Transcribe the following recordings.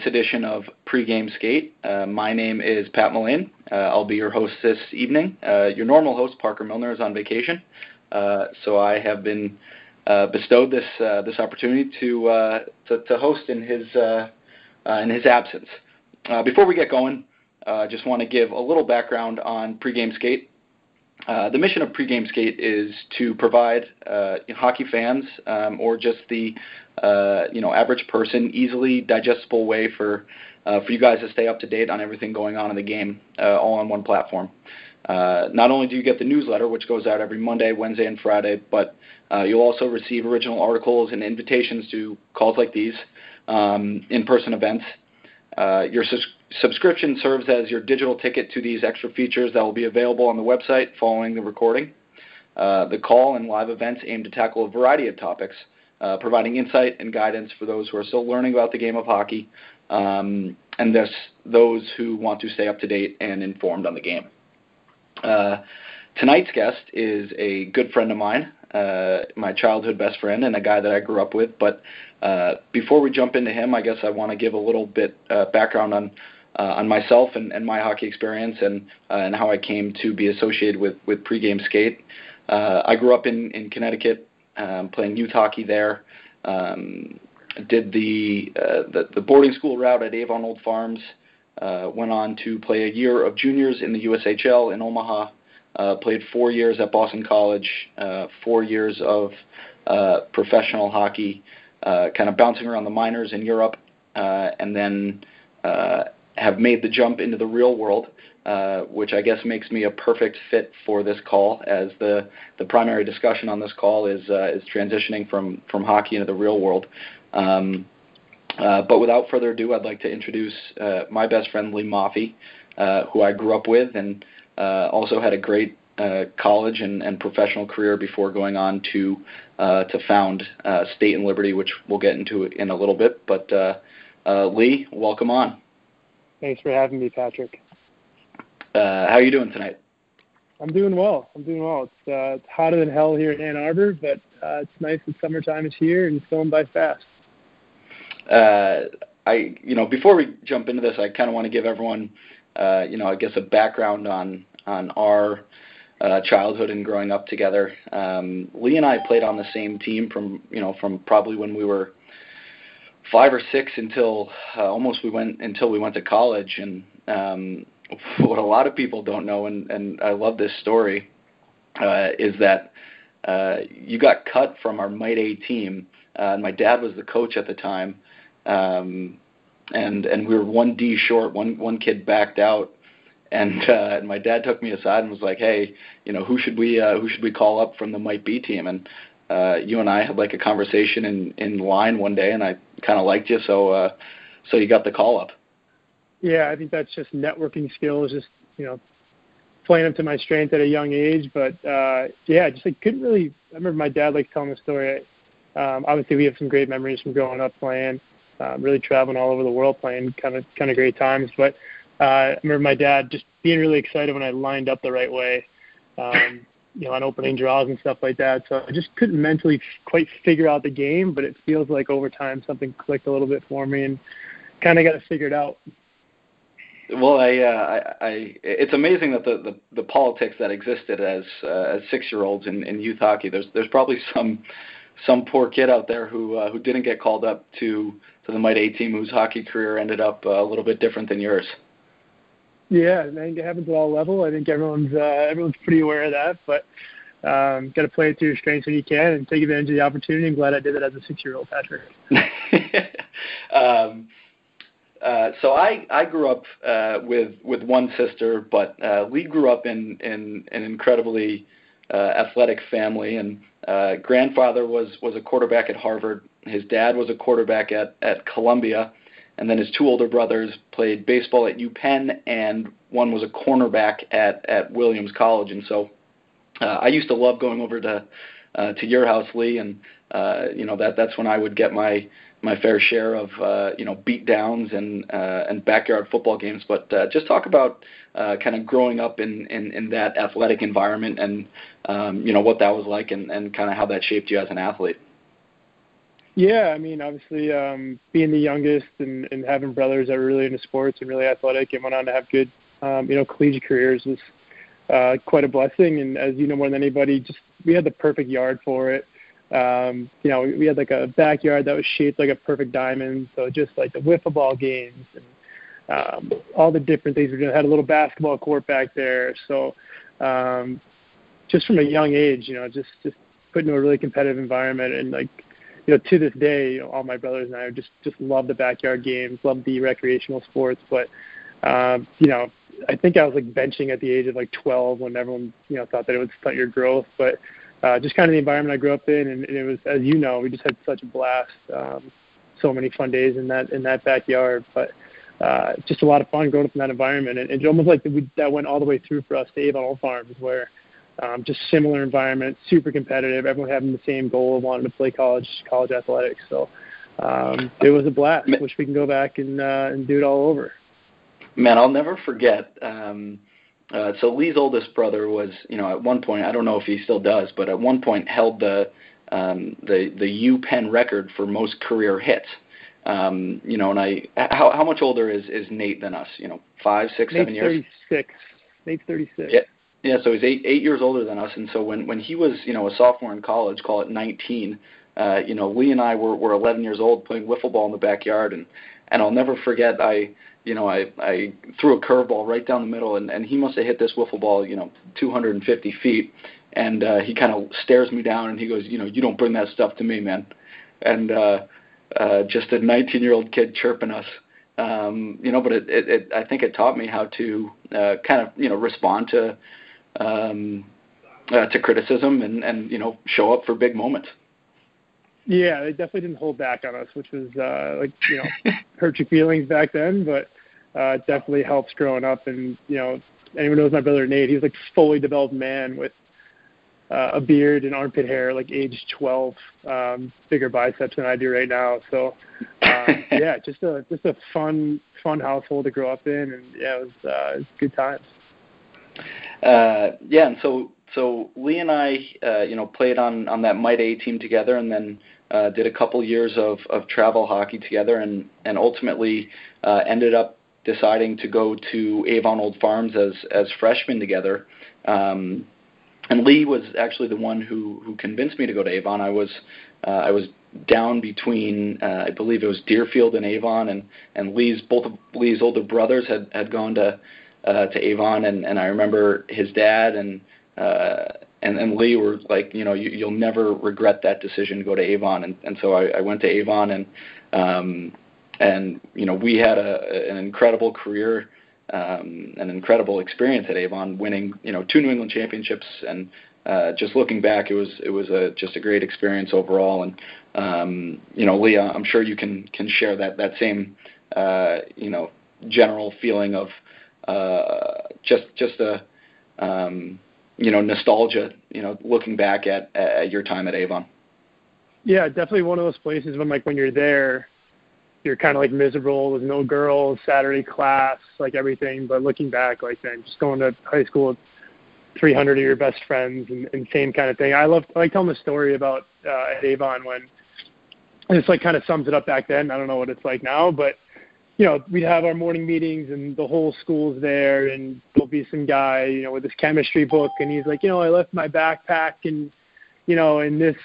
This edition of Pregame Skate. Uh, my name is Pat Mullane. Uh, I'll be your host this evening. Uh, your normal host, Parker Milner, is on vacation, uh, so I have been uh, bestowed this this opportunity to, to, to host in his in his absence. before we get going, I just want to give a little background on Pregame Skate. Uh, the mission of pregame skate is to provide uh, hockey fans um, or just the uh, you know average person easily digestible way for uh, for you guys to stay up to date on everything going on in the game uh, all on one platform. Uh, not only do you get the newsletter, which goes out every Monday, Wednesday, and Friday, but you'll also receive original articles and invitations to calls like these, um, in-person events. your sus- subscription serves as your digital ticket to these extra features that will be available on the website following the recording. Uh, the call and live events aim to tackle a variety of topics, uh, providing insight and guidance for those who are still learning about the game of hockey, um, and thus those who want to stay up to date and informed on the game. Uh, tonight's guest is a good friend of mine, uh, my childhood best friend, and a guy that I grew up with. But uh, before we jump into him, I guess I want to give a little bit uh, background on uh, on myself and, and my hockey experience and and how I came to be associated with with pregame skate. I grew up in in Connecticut, um, playing youth hockey there. Um, did the, uh, the the boarding school route at Avon Old Farms. Uh, went on to play a year of juniors in the USHL in Omaha. Uh, played four years at Boston College. Uh, four years of uh, professional hockey, uh, kind of bouncing around the minors in Europe, uh, and then uh, have made the jump into the real world, uh, which I guess makes me a perfect fit for this call, as the the primary discussion on this call is uh, is transitioning from from hockey into the real world. Um, uh, but without further ado, I'd like to introduce uh, my best friend Lee Moffie, uh, who I grew up with, and uh, also had a great college and, and professional career before going on to to found State and Liberty, which we'll get into in a little bit. But Lee, welcome on. Thanks for having me, Patrick. Uh, how are you doing tonight? I'm doing well. I'm doing well. It's, uh, it's hotter than hell here in Ann Arbor, but uh, it's nice that summertime is here and it's going by fast. Uh, I, you know, before we jump into this, I kind of want to give everyone, uh, you know, I guess a background on on our uh, childhood and growing up together. Um, Lee and I played on the same team from, you know, from probably when we were five or six until uh, almost we went until we went to college. And um, what a lot of people don't know, and, and I love this story, uh, is that uh, you got cut from our Mite A team. Uh, and my dad was the coach at the time, um, and and we were one D short. One one kid backed out, and uh, and my dad took me aside and was like, "Hey, you know, who should we uh, who should we call up from the Mite B team?" And uh, you and I had like a conversation in in line one day, and I kind of liked you, so uh, so you got the call up. Yeah, I think that's just networking skills, just you know, playing up to my strength at a young age. But uh, yeah, just like couldn't really. I remember my dad like telling the story. Um, obviously, we have some great memories from growing up playing, um, really traveling all over the world playing, kind of kind of great times. But uh, I remember my dad just being really excited when I lined up the right way. Um, you know, on opening draws and stuff like that. So I just couldn't mentally quite figure out the game, but it feels like over time something clicked a little bit for me and kind of got it figured out. Well, I, uh, I, I, it's amazing that the, the, the politics that existed as uh, as six year olds in, in youth hockey. There's there's probably some some poor kid out there who uh, who didn't get called up to to the Mite A team whose hockey career ended up uh, a little bit different than yours. Yeah, I think it happens at all level. I think everyone's uh, everyone's pretty aware of that, but um, got to play it to your strengths when you can and take advantage of the opportunity. I'm glad I did it as a six-year-old, Patrick. um, uh, so I I grew up uh, with with one sister, but uh, we grew up in in an incredibly uh, athletic family, and uh, grandfather was was a quarterback at Harvard. His dad was a quarterback at at Columbia and then his two older brothers played baseball at UPenn, and one was a cornerback at at Williams College. And so uh, I used to love going over to uh, to your house, Lee, and uh, you know that that's when I would get my my fair share of uh, you know beat downs and uh, and backyard football games. But uh, just talk about uh, kind of growing up in, in in that athletic environment and um, you know what that was like and and kind of how that shaped you as an athlete. Yeah, I mean, obviously, um, being the youngest and, and having brothers that were really into sports and really athletic and went on to have good, um, you know, collegiate careers was uh, quite a blessing. And as you know more than anybody, just we had the perfect yard for it. Um, you know, we had like a backyard that was shaped like a perfect diamond. So just like the wiffle ball games and um, all the different things we. Had a little basketball court back there. So um, just from a young age, you know, just just put into a really competitive environment and like you know to this day, you know, all my brothers and I just just love the backyard games, love the recreational sports, but um, you know, I think I was like benching at the age of like 12 when everyone you know thought that it would stunt your growth, but uh, just kind of the environment I grew up in, and, and it was as you know, we just had such a blast, um, so many fun days in that in that backyard, but. Uh, just a lot of fun growing up in that environment, and it's almost like we, that went all the way through for us to Avon Old Farms, where um, just similar environment, super competitive, everyone having the same goal of wanting to play college college athletics. So um, it was a blast. Wish we can go back and uh, and do it all over. Man, I'll never forget. Um, uh, so Lee's oldest brother was, you know, at one point I don't know if he still does, but at one point held the um, the the U Penn record for most career hits. Um, you know, and I how how much older is is Nate than us? You know, five, six, Nate's seven years. Thirty six. Nate's thirty six. Yeah. Yeah, so he's eight eight years older than us, and so when when he was you know a sophomore in college, call it 19, uh, you know Lee and I were were 11 years old playing wiffle ball in the backyard, and and I'll never forget I you know I I threw a curveball right down the middle, and and he must have hit this wiffle ball you know 250 feet, and uh, he kind of stares me down and he goes you know you don't bring that stuff to me, man, and uh, uh, just a 19 year old kid chirping us. Um, you know, but it, it, it, I think it taught me how to uh, kind of, you know, respond to um, uh, to criticism and and you know show up for big moments. Yeah, they definitely didn't hold back on us, which was uh, like you know hurt your feelings back then, but uh, it definitely helps growing up. And you know, anyone knows my brother Nate, he was like fully developed man with uh, a beard and armpit hair, like age 12, um, bigger biceps than I do right now. So uh, yeah, just a just a fun fun household to grow up in, and yeah, it was, uh, it was good times uh, yeah, and so so Lee and I, uh, you know, played on on that Mite A team together, and then uh, did a couple years of of travel hockey together, and and ultimately uh, ended up deciding to go to Avon Old Farms as as freshmen together. Um, and Lee was actually the one who who convinced me to go to Avon. I was uh, I was down between uh, I believe it was Deerfield and Avon, and and Lee's both of Lee's older brothers had had gone to uh, to Avon, and, and I remember his dad and uh, and and Lee were like, you know, you, you'll never regret that decision to go to Avon, and and so I, I went to Avon, and um, and you know, we had a, an incredible career, um, an incredible experience at Avon, winning you know two New England championships, and uh, just looking back, it was it was a just a great experience overall, and um, you know, Lee, I'm sure you can can share that that same uh, you know general feeling of uh, just just a um, you know nostalgia. You know, looking back at, at your time at Avon. Yeah, definitely one of those places when like when you're there, you're kind of like miserable with no girls, Saturday class, like everything. But looking back, like man, just going to high school with 300 of your best friends and, and same kind of thing. I love I like telling the story about uh, at Avon when this like kind of sums it up back then. I don't know what it's like now, but you know, we'd have our morning meetings and the whole school's there and there'll be some guy, you know, with his chemistry book and he's like, you know, I left my backpack and you know, in this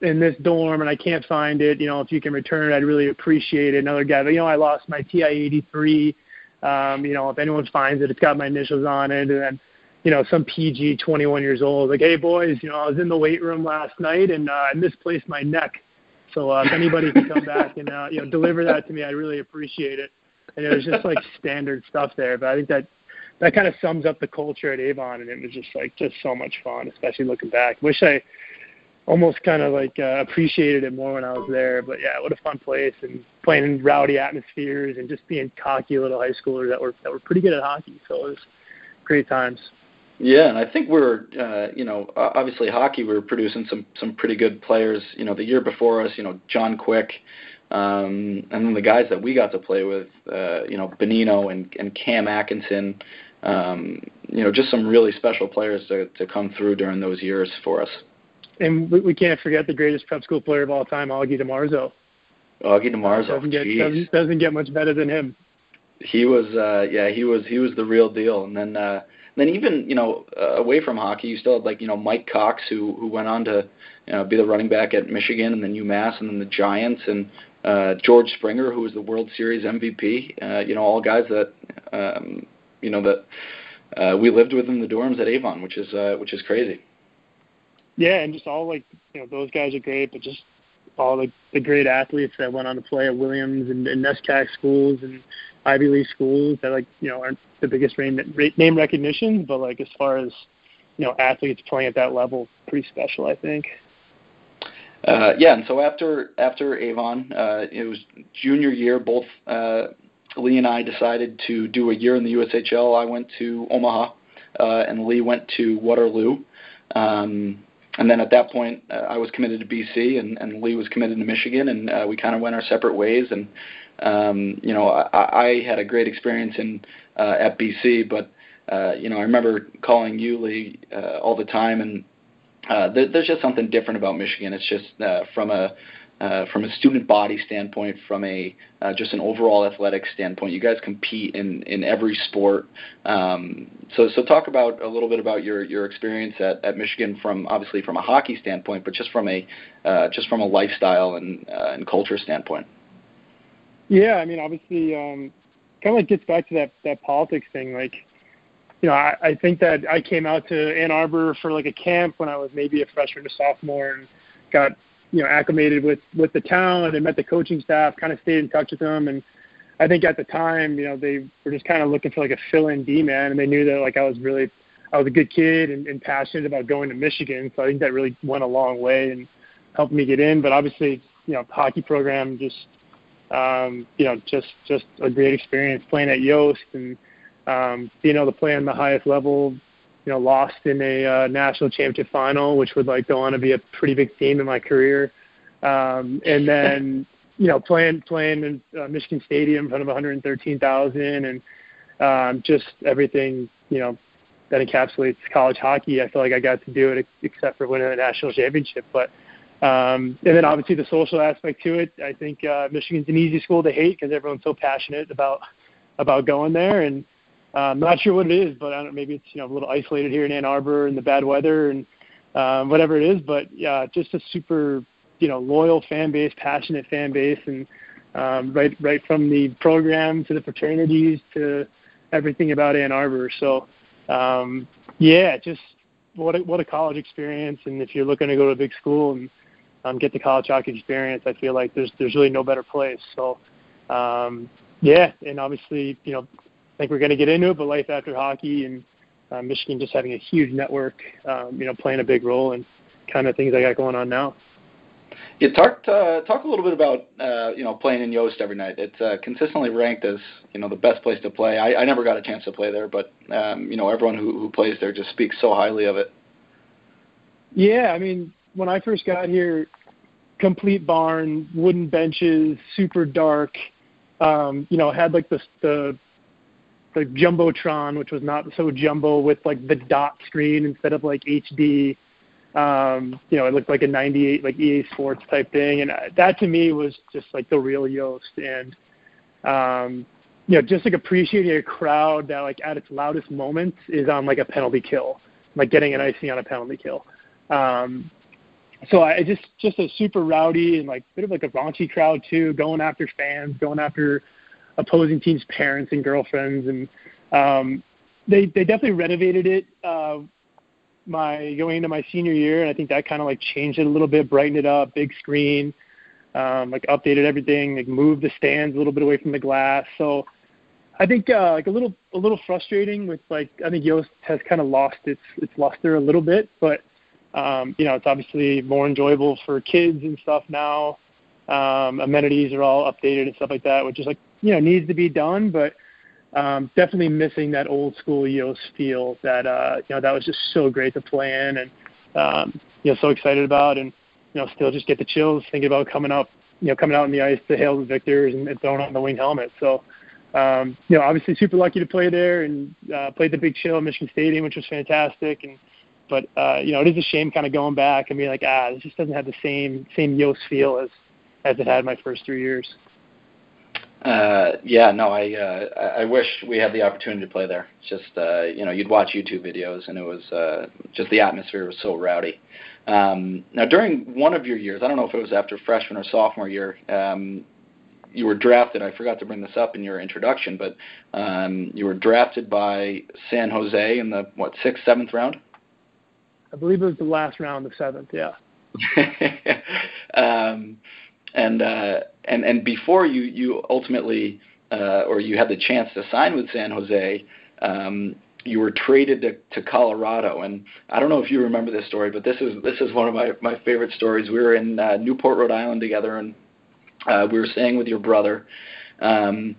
in this dorm and I can't find it, you know, if you can return it, I'd really appreciate it. Another guy, you know, I lost my TI eighty three. Um, you know, if anyone finds it, it's got my initials on it and then you know, some PG 21 years old, like, hey boys, you know, I was in the weight room last night and uh, I misplaced my neck. So uh, if anybody can come back and uh, you know deliver that to me, I'd really appreciate it and it was just like standard stuff there. But I think that that kind of sums up the culture at Avon, and it was just like just so much fun, especially looking back. Wish I almost kind of like uh, appreciated it more when I was there. But yeah, what a fun place and playing in rowdy atmospheres and just being cocky little high schoolers that were that were pretty good at hockey. So it was great times. Yeah, and I think we're, uh, you know, obviously hockey. We were producing some some pretty good players. You know, the year before us, you know, John Quick, um, and then the guys that we got to play with, uh, you know, Bonino and, and Cam Atkinson, um, you know, just some really special players to, to come through during those years for us. And we, we can't forget the greatest prep school player of all time, Augie DeMarzo. Augie DeMarzo doesn't get doesn't, doesn't, get much better than him. He was, uh, yeah, he was he was the real deal. And then uh, then even you know uh, away from hockey, you still had like you know Mike Cox who who went on to you know be the running back at Michigan and then UMass and then the Giants and uh, George Springer who was the World Series MVP. Uh, you know all guys that um, you know that uh, we lived with in the dorms at Avon, which is uh, which is crazy. Yeah, and just all like you know those guys are great, but just all the, the great athletes that went on to play at Williams and, and NESCAC schools and Ivy League schools that like you know aren't the biggest name name recognition, but like as far as you know athletes playing at that level, pretty special, I think. Uh, yeah, and so after after Avon, uh, it was junior year. Both uh, Lee and I decided to do a year in the USHL. I went to Omaha, uh, and Lee went to Waterloo. Um, and then at that point, uh, I was committed to BC, and, and Lee was committed to Michigan, and uh, we kind of went our separate ways. And um, you know, I, I had a great experience in uh, at BC, but uh, you know, I remember calling you, Lee, uh, all the time, and uh, there, there's just something different about Michigan. It's just uh, from a uh, from a student body standpoint, from a uh, just an overall athletic standpoint. You guys compete in in every sport. Um, so so talk about a little bit about your your experience at, at Michigan from obviously from a hockey standpoint, but just from a uh, just from a lifestyle and uh, and culture standpoint. Yeah, I mean obviously um, kind of like gets back to that that politics thing. Like you know, I, I think that I came out to Ann Arbor for like a camp when I was maybe a freshman or sophomore and got you know acclimated with with the town and met the coaching staff, kind of stayed in touch with them, and I think at the time, you know, they were just kind of looking for like a fill-in D man, and they knew that like I was really I was a good kid and, and passionate about going to Michigan, so I think that really went a long way and helped me get in. But obviously, you know, hockey program just um, you know just just a great experience playing at Yost and um, being able to play on the highest level you know, lost in a uh, national championship final, which would like go on to be a pretty big theme in my career. Um, and then, you know, playing playing in uh, Michigan Stadium in front of 113,000, and um, just everything, you know, that encapsulates college hockey. I feel like I got to do it, except for winning a national championship. But um, and then obviously the social aspect to it. I think uh, Michigan's an easy school to hate because everyone's so passionate about about going there and I'm um, not sure what it is, but I don't maybe it's you know a little isolated here in Ann Arbor and the bad weather and um, whatever it is. But yeah, just a super you know loyal fan base, passionate fan base, and um, right right from the program to the fraternities to everything about Ann Arbor. So um, yeah, just what a, what a college experience. And if you're looking to go to a big school and um, get the college hockey experience, I feel like there's there's really no better place. So um, yeah, and obviously you know think we're going to get into it, but life after hockey and uh, Michigan just having a huge network, um, you know, playing a big role and kind of things I got going on now. Yeah, talk uh, talk a little bit about uh, you know playing in Yost every night. It's uh, consistently ranked as you know the best place to play. I, I never got a chance to play there, but um, you know everyone who, who plays there just speaks so highly of it. Yeah, I mean when I first got here, complete barn, wooden benches, super dark. Um, you know, had like the the the jumbotron, which was not so jumbo with like the dot screen instead of like HD. Um, you know, it looked like a 98 like EA Sports type thing, and uh, that to me was just like the real Yost. And um, you know, just like appreciating a crowd that like at its loudest moments is on like a penalty kill, like getting an icing on a penalty kill. Um, so I just just a super rowdy and like bit of like a raunchy crowd too, going after fans, going after opposing teams' parents and girlfriends, and um, they they definitely renovated it. Uh, my going into my senior year, and I think that kind of like changed it a little bit, brightened it up, big screen, um, like updated everything, like moved the stands a little bit away from the glass. So I think uh, like a little a little frustrating with like I think Yost has kind of lost its its luster a little bit, but um, you know it's obviously more enjoyable for kids and stuff now. Um, amenities are all updated and stuff like that, which is like you know needs to be done, but um, definitely missing that old school Yost feel that uh, you know that was just so great to play in and um, you know so excited about and you know still just get the chills thinking about coming up you know coming out on the ice to hail the victors and, and throwing on the wing helmet. So um, you know obviously super lucky to play there and uh, played the big chill at Michigan Stadium, which was fantastic and. But uh, you know, it is a shame kind of going back and being like, ah, this just doesn't have the same same Yost feel as as it had my first three years. Uh, yeah, no, I uh, I wish we had the opportunity to play there. It's just uh, you know, you'd watch YouTube videos, and it was uh, just the atmosphere was so rowdy. Um, now, during one of your years, I don't know if it was after freshman or sophomore year, um, you were drafted. I forgot to bring this up in your introduction, but um, you were drafted by San Jose in the what sixth, seventh round. I believe it was the last round, the seventh. Yeah. um, and uh, and and before you you ultimately uh, or you had the chance to sign with San Jose, um, you were traded to, to Colorado. And I don't know if you remember this story, but this is this is one of my my favorite stories. We were in uh, Newport, Rhode Island together, and uh, we were staying with your brother. Um,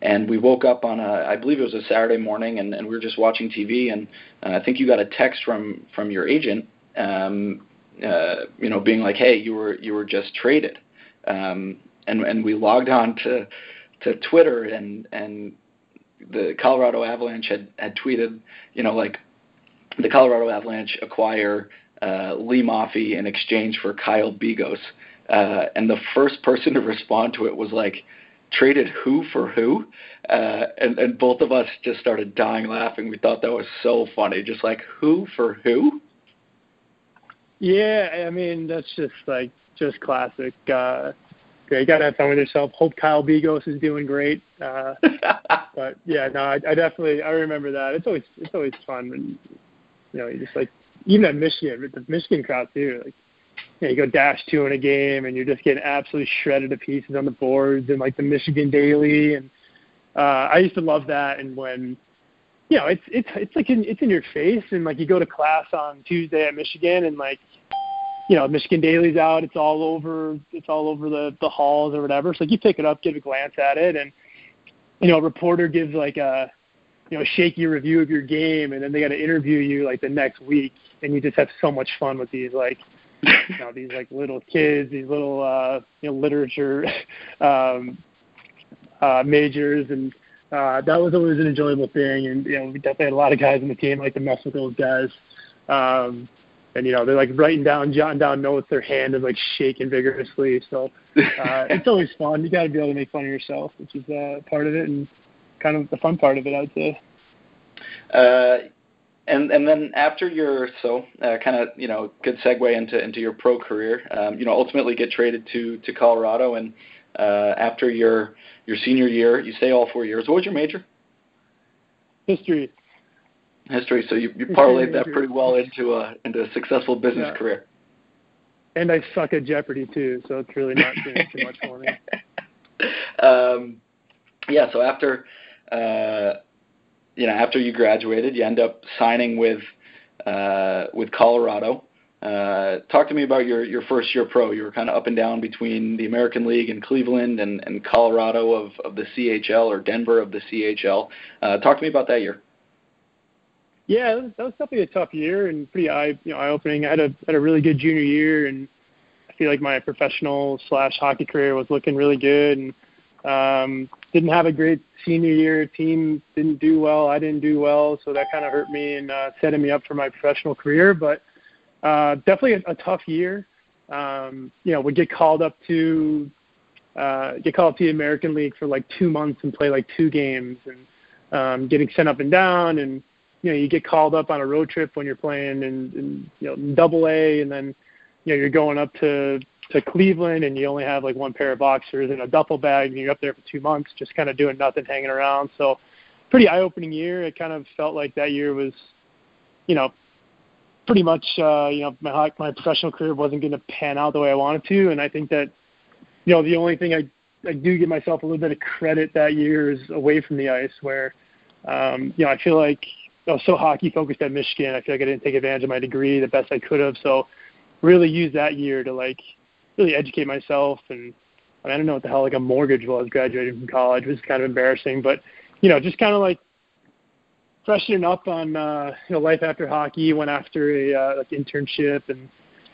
and we woke up on a, I believe it was a Saturday morning, and, and we were just watching TV, and uh, I think you got a text from from your agent, um, uh, you know, being like, "Hey, you were you were just traded," um, and and we logged on to to Twitter and and the Colorado Avalanche had had tweeted, you know, like the Colorado Avalanche acquire uh, Lee Moffie in exchange for Kyle Bigos. uh, and the first person to respond to it was like, traded who for who, uh, and and both of us just started dying laughing. We thought that was so funny, just like who for who. Yeah, I mean that's just like just classic. Uh, yeah, you gotta have fun with yourself. Hope Kyle Bigos is doing great. Uh, but yeah, no, I, I definitely I remember that. It's always it's always fun when you know you just like even at Michigan, the Michigan crowd too. Like you, know, you go dash two in a game and you're just getting absolutely shredded to pieces on the boards and like the Michigan Daily and uh, I used to love that. And when you know it's it's it's like in, it's in your face and like you go to class on Tuesday at Michigan and like you know, Michigan Daily's out. It's all over. It's all over the the halls or whatever. So like you pick it up, give a glance at it, and you know, a reporter gives like a you know shaky review of your game, and then they got to interview you like the next week, and you just have so much fun with these like you know these like little kids, these little uh, you know literature um, uh, majors, and uh, that was always an enjoyable thing. And you know, we definitely had a lot of guys on the team like to mess with those guys. Um, and you know they're like writing down, jotting down notes. Their hand is like shaking vigorously. So uh, it's always fun. You got to be able to make fun of yourself, which is uh, part of it and kind of the fun part of it, I'd say. Uh, and and then after your so uh, kind of you know good segue into into your pro career, um, you know ultimately get traded to to Colorado, and uh, after your your senior year, you stay all four years. What was your major? History history. So you, you parlayed that pretty well into a into a successful business yeah. career. And I suck at Jeopardy too, so it's really not doing too much for me. Um, yeah. So after uh, you know after you graduated, you end up signing with uh, with Colorado. Uh, talk to me about your, your first year pro. You were kind of up and down between the American League and Cleveland and, and Colorado of, of the CHL or Denver of the CHL. Uh, talk to me about that year. Yeah, that was, definitely a tough year and pretty eye you know eye opening. I had a had a really good junior year, and I feel like my professional slash hockey career was looking really good. And um, didn't have a great senior year. Team didn't do well. I didn't do well, so that kind of hurt me and uh, setting me up for my professional career. But uh, definitely a, a tough year. Um, you know, would get called up to uh, get called up to the American League for like two months and play like two games, and um, getting sent up and down and you know you get called up on a road trip when you're playing in, in you know double A and then you know you're going up to to Cleveland and you only have like one pair of boxers and a duffel bag and you're up there for two months just kind of doing nothing hanging around. So pretty eye opening year. It kind of felt like that year was you know pretty much uh you know my my professional career wasn't going to pan out the way I wanted to. And I think that you know the only thing I I do give myself a little bit of credit that year is away from the ice where um you know I feel like I was so hockey focused at Michigan. I feel like I didn't take advantage of my degree the best I could have. So really use that year to like really educate myself and I, don't know what the hell like a mortgage was graduating from college, which is kind of embarrassing, but you know, just kind of like freshening up on uh, you know life after hockey. Went after a uh, like internship and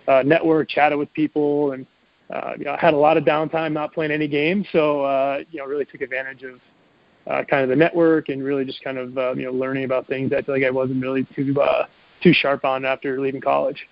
uh, network, chatted with people, and uh, you know, I had a lot of downtime not playing any games, so uh, you know, really took advantage of uh, kind of the network and really just kind of uh, you know learning about things I feel like I wasn't really too uh, too sharp on after leaving college.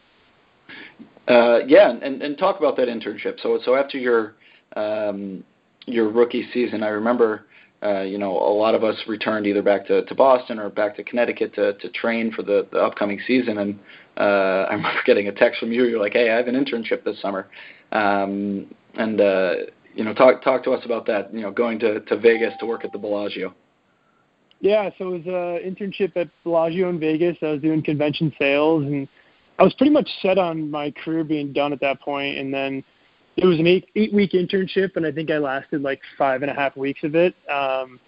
Uh, yeah, and, and talk about that internship. So so after your um, your rookie season, I remember uh, you know, a lot of us returned either back to, to Boston or back to Connecticut to, to train for the, the upcoming season. And uh, I remember getting a text from you. You're like, "Hey, I have an internship this summer," um, and uh, you know, talk talk to us about that. You know, going to, to Vegas to work at the Bellagio. Yeah, so it was an internship at Bellagio in Vegas. I was doing convention sales, and I was pretty much set on my career being done at that point. And then it was an eight eight week internship, and I think I lasted like five and a half weeks of it. Um,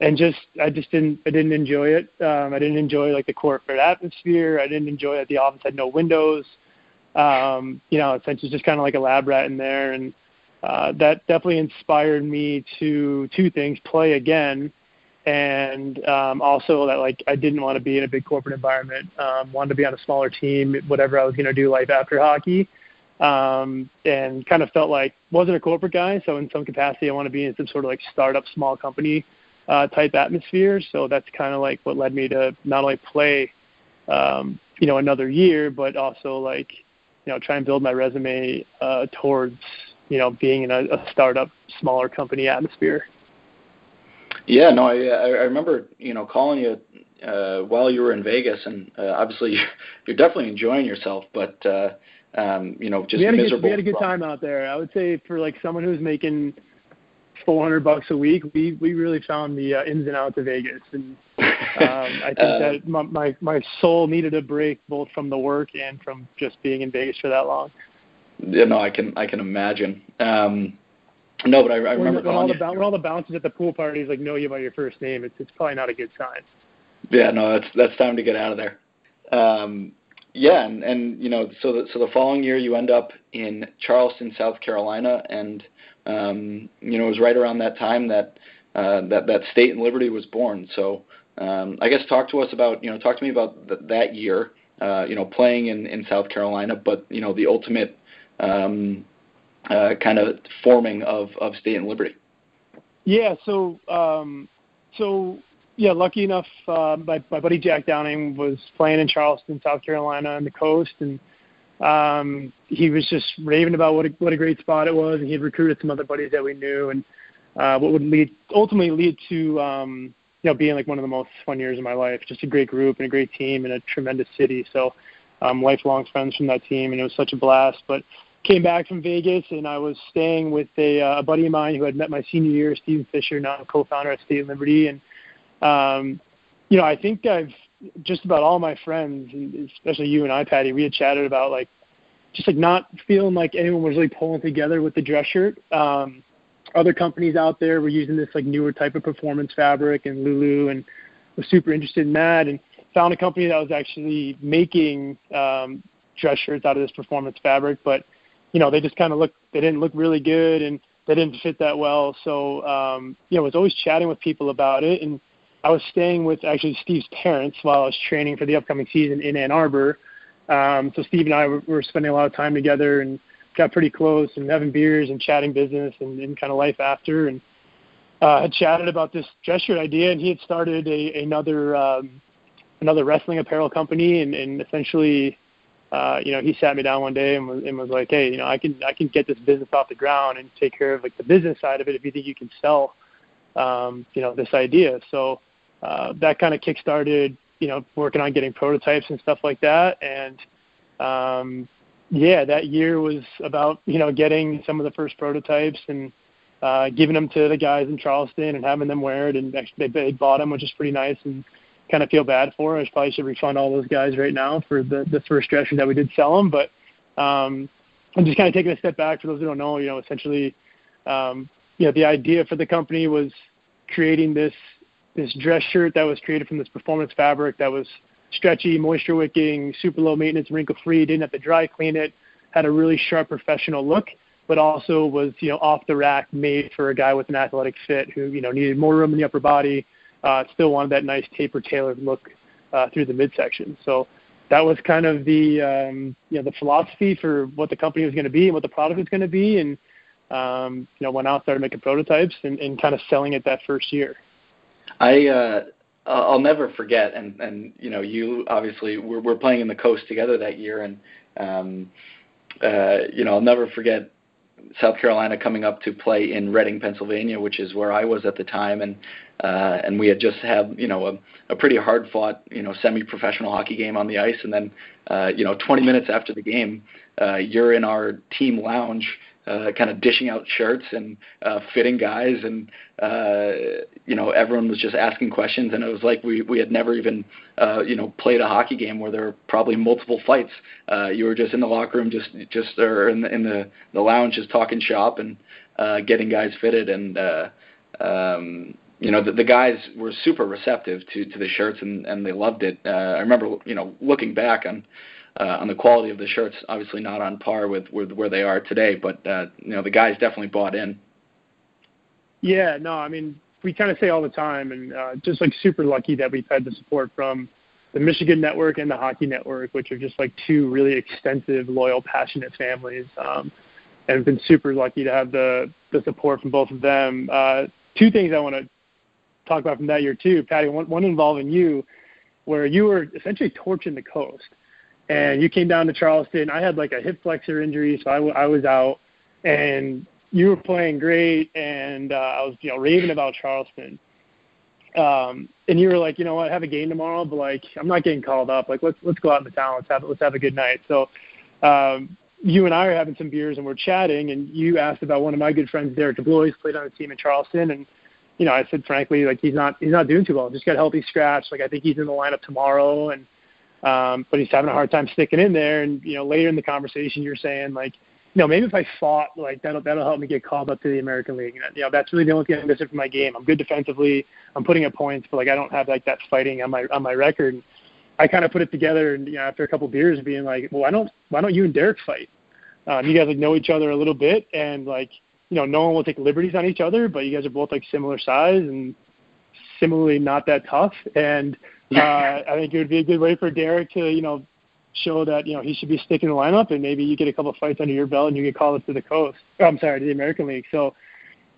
and just I just didn't I didn't enjoy it. Um, I didn't enjoy like the corporate atmosphere. I didn't enjoy that the office had no windows. Um, you know, essentially just kind of like a lab rat in there, and uh, that definitely inspired me to two things: play again, and um, also that like I didn't want to be in a big corporate environment. Um, wanted to be on a smaller team, whatever I was going to do life after hockey um, and kind of felt like wasn't a corporate guy. So in some capacity, I want to be in some sort of like startup, small company uh, type atmosphere. So that's kind of like what led me to not only play, um, you know, another year, but also like, you know, try and build my resume uh, towards, you know, being in a, a startup, smaller company atmosphere. Yeah, no, I I remember you know calling you uh, while you were in Vegas, and uh, obviously you're definitely enjoying yourself, but uh, um, you know, just we had miserable. A good, we had a good time out there. I would say for like someone who's making 400 bucks a week, we we really found the uh, ins and outs of Vegas, and um, I think uh, that my, my my soul needed a break both from the work and from just being in Vegas for that long. Yeah, no, I can I can imagine. Um, no, but I, I remember when, when all the when all the bouncers at the pool parties like know you by your first name, it's it's probably not a good sign. Yeah, no, that's that's time to get out of there. Um, yeah, and, and you know, so the, so the following year you end up in Charleston, South Carolina, and um, you know it was right around that time that uh, that that State and Liberty was born. So um, I guess talk to us about you know talk to me about th- that year, uh, you know, playing in in South Carolina, but you know the ultimate um, uh, kind of forming of of State and Liberty. Yeah, so um, so yeah, lucky enough, uh, my, my buddy Jack Downing was playing in Charleston, South Carolina, on the coast, and um, he was just raving about what a, what a great spot it was, and he had recruited some other buddies that we knew, and uh, what would lead ultimately lead to um, you know being like one of the most fun years of my life. Just a great group and a great team and a tremendous city. So um, lifelong friends from that team, and it was such a blast. But came back from Vegas, and I was staying with a, uh, a buddy of mine who had met my senior year, Steven Fisher, now co-founder at State Liberty, and um, you know, I think I've just about all my friends, especially you and I, Patty, we had chatted about like just like not feeling like anyone was really pulling together with the dress shirt. Um, other companies out there were using this like newer type of performance fabric and Lulu, and was super interested in that, and found a company that was actually making um, dress shirts out of this performance fabric, but you know they just kind of looked they didn't look really good and they didn't fit that well. So um, you know, I was always chatting with people about it and I was staying with actually Steve's parents while I was training for the upcoming season in Ann Arbor. Um, so Steve and I were, were spending a lot of time together and got pretty close and having beers and chatting business and, and kind of life after. And uh, had chatted about this dress shirt idea, and he had started a, another um, another wrestling apparel company, and, and essentially, uh, you know, he sat me down one day and was, and was like, "Hey, you know, I can I can get this business off the ground and take care of like the business side of it if you think you can sell, um, you know, this idea." So uh, that kind of kickstarted, you know, working on getting prototypes and stuff like that. And um, yeah, that year was about you know getting some of the first prototypes and uh, giving them to the guys in Charleston and having them wear it. And actually, they, they bought them, which is pretty nice. And kind of feel bad for. I probably should refund all those guys right now for the the first dressing that we did sell them. But um, I'm just kind of taking a step back for those who don't know. You know, essentially, um, you know, the idea for the company was creating this this dress shirt that was created from this performance fabric that was stretchy, moisture wicking, super low maintenance, wrinkle free, didn't have to dry clean it, had a really sharp professional look, but also was, you know, off the rack made for a guy with an athletic fit who, you know, needed more room in the upper body, uh, still wanted that nice taper tailored look uh, through the midsection. So that was kind of the um, you know the philosophy for what the company was going to be and what the product was going to be, and um, you know went out started making prototypes and, and kind of selling it that first year. I uh, I'll never forget, and and you know, you obviously we're we're playing in the coast together that year, and um, uh, you know, I'll never forget South Carolina coming up to play in Reading, Pennsylvania, which is where I was at the time, and uh, and we had just had you know a, a pretty hard fought you know semi-professional hockey game on the ice, and then uh, you know 20 minutes after the game, uh, you're in our team lounge uh, kind of dishing out shirts and uh, fitting guys, and uh, you know everyone was just asking questions, and it was like we we had never even uh, you know played a hockey game where there were probably multiple fights. Uh, you were just in the locker room, just just or in the in the, the lounge, just talking shop and uh, getting guys fitted, and uh, um, you know the, the guys were super receptive to to the shirts, and and they loved it. Uh, I remember you know looking back on uh, on the quality of the shirts. Obviously, not on par with, with where they are today, but uh, you know the guys definitely bought in. Yeah, no, I mean we kind of say all the time, and uh, just like super lucky that we've had the support from the Michigan Network and the Hockey Network, which are just like two really extensive, loyal, passionate families. Um, and been super lucky to have the the support from both of them. Uh, two things I want to talk about from that year too, Patty. One, one involving you, where you were essentially torching the coast and you came down to Charleston. I had like a hip flexor injury, so I, w- I was out, and you were playing great, and uh, I was you know raving about Charleston. Um, and you were like, you know what, I have a game tomorrow, but like I'm not getting called up. Like let's let's go out in the town. Let's have let's have a good night. So um, you and I are having some beers and we're chatting, and you asked about one of my good friends, Derek DeBlois, played on a team in Charleston, and you know I said frankly like he's not he's not doing too well. Just got a healthy scratch. Like I think he's in the lineup tomorrow, and um, but he's having a hard time sticking in there. And you know, later in the conversation, you're saying like, you know, maybe if I fought, like that'll that'll help me get called up to the American League. You know, that's really the only thing I'm missing from my game. I'm good defensively. I'm putting up points, but like I don't have like that fighting on my on my record. And I kind of put it together, and you know, after a couple beers, being like, well, why don't why don't you and Derek fight? Um, you guys like know each other a little bit, and like you know, no one will take liberties on each other, but you guys are both like similar size and similarly not that tough. And uh, I think it would be a good way for Derek to, you know, show that you know he should be sticking the lineup, and maybe you get a couple of fights under your belt, and you get called up to the coast. Oh, I'm sorry, to the American League. So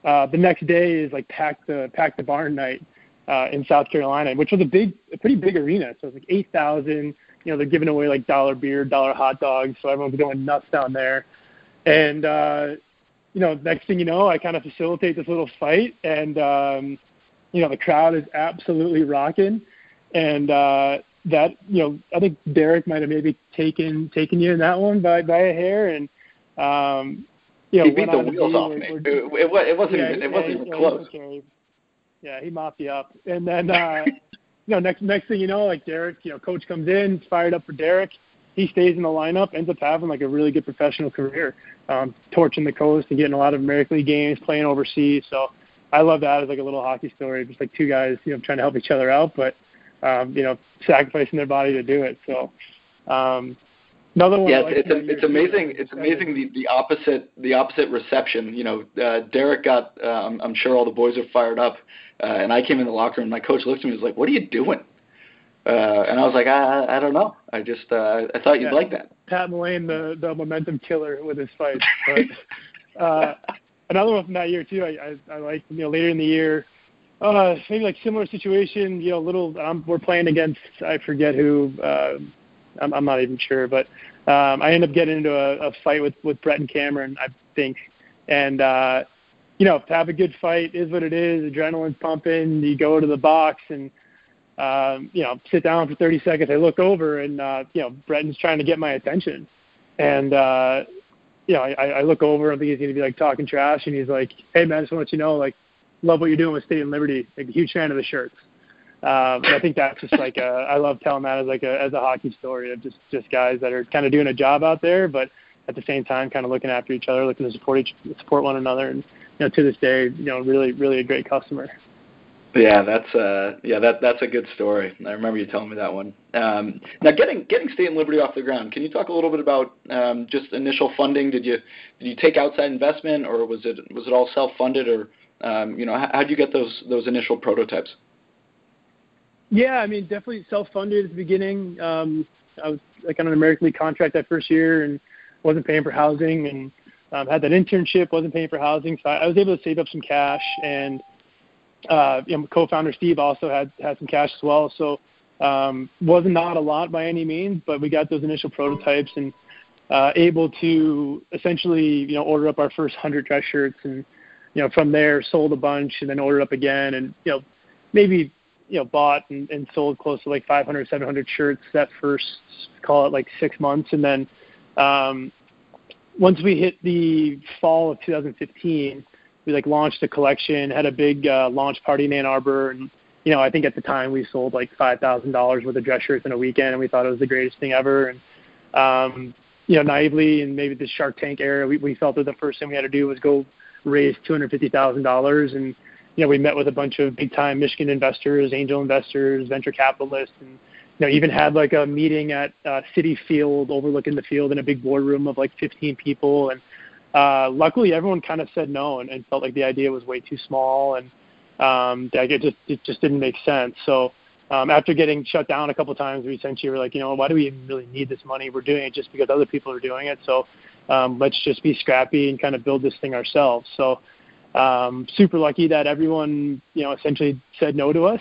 uh, the next day is like pack the pack the barn night uh, in South Carolina, which was a big, a pretty big arena. So it's like eight thousand. You know, they're giving away like dollar beer, dollar hot dogs, so everyone's going nuts down there. And uh, you know, next thing you know, I kind of facilitate this little fight, and um, you know the crowd is absolutely rocking, and uh, that you know I think Derek might have maybe taken taken you in that one by by a hair, and um, you know he beat the wheels off me. It, it, it wasn't yeah, even, it wasn't yeah, even close. Okay. Yeah, he mopped you up, and then uh, you know next next thing you know, like Derek, you know, coach comes in, fired up for Derek. He stays in the lineup, ends up having like a really good professional career, um, torching the coast and getting a lot of American League games, playing overseas. So I love that as like a little hockey story, just like two guys, you know, trying to help each other out, but um, you know, sacrificing their body to do it. So um, another one. Yeah, like it's it's, it's amazing. It's amazing the, the opposite the opposite reception. You know, uh, Derek got. Uh, I'm, I'm sure all the boys are fired up, uh, and I came in the locker room. and My coach looked at me and was like, "What are you doing?" Uh, and I was like, I, I don't know. I just uh, I thought you'd yeah. like that. Pat Mullane, the the momentum killer with his fight. But uh, another one from that year too. I I, I like you know later in the year, uh, maybe like similar situation. You know, little um, we're playing against I forget who. Uh, I'm I'm not even sure, but um, I end up getting into a, a fight with with Bretton Cameron, I think, and. uh you know, to have a good fight is what it is. Adrenaline's pumping. You go to the box and, um, you know, sit down for 30 seconds. I look over and, uh, you know, Bretton's trying to get my attention. And, uh, you know, I, I look over. I think he's going to be like talking trash, and he's like, "Hey man, I just want to let you know, like, love what you're doing with State and Liberty. Like, a huge fan of the shirts." Um, and I think that's just like a, I love telling that as like a as a hockey story of just just guys that are kind of doing a job out there, but at the same time, kind of looking after each other, looking to support each support one another, and you know, to this day, you know, really really a great customer. Yeah, that's uh yeah that that's a good story. I remember you telling me that one. Um, now getting getting State and Liberty off the ground. Can you talk a little bit about um, just initial funding? Did you did you take outside investment or was it was it all self funded or um, you know how did you get those those initial prototypes? Yeah, I mean definitely self funded at the beginning. Um, I was like on an American League contract that first year and wasn't paying for housing and um, had that internship, wasn't paying for housing, so I, I was able to save up some cash and uh, you know, co-founder Steve also had had some cash as well. So um, was not a lot by any means, but we got those initial prototypes and uh, able to essentially you know order up our first hundred dress shirts and you know from there sold a bunch and then ordered up again and you know maybe you know bought and, and sold close to like 500 700 shirts that first call it like six months and then um, once we hit the fall of 2015 we like launched a collection had a big uh, launch party in Ann Arbor and you know I think at the time we sold like five thousand dollars worth of dress shirts in a weekend and we thought it was the greatest thing ever and um, you know naively and maybe the Shark Tank era we, we felt that the first thing we had to do was go raise two hundred fifty thousand dollars and you know, we met with a bunch of big time Michigan investors, angel investors, venture capitalists, and you know, even had like a meeting at uh, Citi Field overlooking the field in a big boardroom of like 15 people. And uh, luckily, everyone kind of said no and, and felt like the idea was way too small and um, that it just it just didn't make sense. So um, after getting shut down a couple times, we essentially were like, you know, why do we even really need this money? We're doing it just because other people are doing it. So um, let's just be scrappy and kind of build this thing ourselves. So um, super lucky that everyone, you know, essentially said no to us.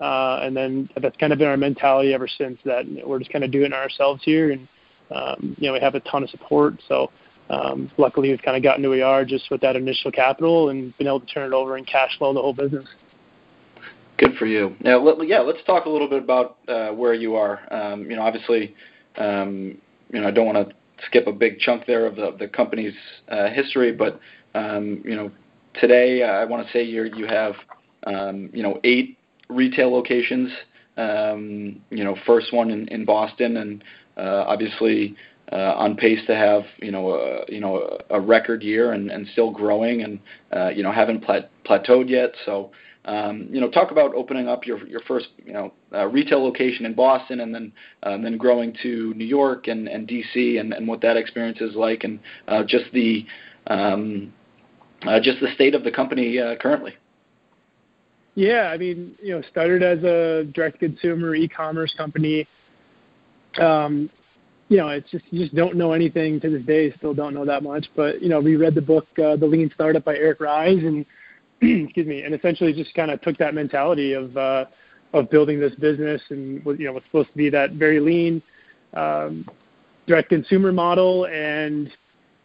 Uh, and then that's kind of been our mentality ever since that we're just kind of doing it ourselves here. And, um, you know, we have a ton of support. So, um, luckily we've kind of gotten to where we are just with that initial capital and been able to turn it over and cash flow the whole business. Good for you. Now, let, yeah, let's talk a little bit about uh, where you are. Um, you know, obviously, um, you know, I don't want to skip a big chunk there of the, the company's uh, history, but um, you know, today, uh, I want to say you you have um, you know eight retail locations. Um, you know, first one in, in Boston, and uh, obviously uh, on pace to have you know a, you know a record year and, and still growing, and uh, you know haven't plat- plateaued yet. So. Um, you know, talk about opening up your your first you know uh, retail location in Boston, and then um, then growing to New York and, and DC, and, and what that experience is like, and uh, just the um, uh, just the state of the company uh, currently. Yeah, I mean, you know, started as a direct consumer e-commerce company. Um, you know, it's just you just don't know anything to this day. Still don't know that much, but you know, we read the book uh, "The Lean Startup" by Eric Ries, and excuse me, and essentially just kind of took that mentality of uh, of building this business, and you know, what's supposed to be that very lean um, direct consumer model, and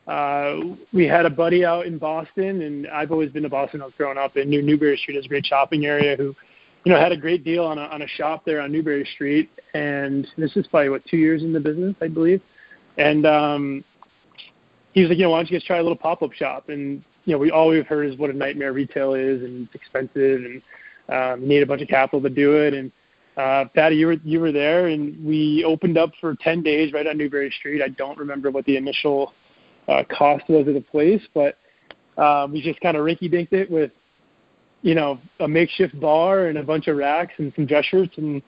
uh, we had a buddy out in Boston, and I've always been to Boston. I was growing up, knew Newbury Street is a great shopping area. Who, you know, had a great deal on a on a shop there on Newbury Street, and this is probably what two years in the business, I believe. And um, he was like, you know, why don't you guys try a little pop up shop? And you know, we all we've heard is what a nightmare retail is, and it's expensive, and um, you need a bunch of capital to do it. And uh, Patty, you were you were there, and we opened up for 10 days right on Newbury Street. I don't remember what the initial uh, cost was of the place, but um, we just kind of rinky-dinked it with, you know, a makeshift bar and a bunch of racks and some dress shirts and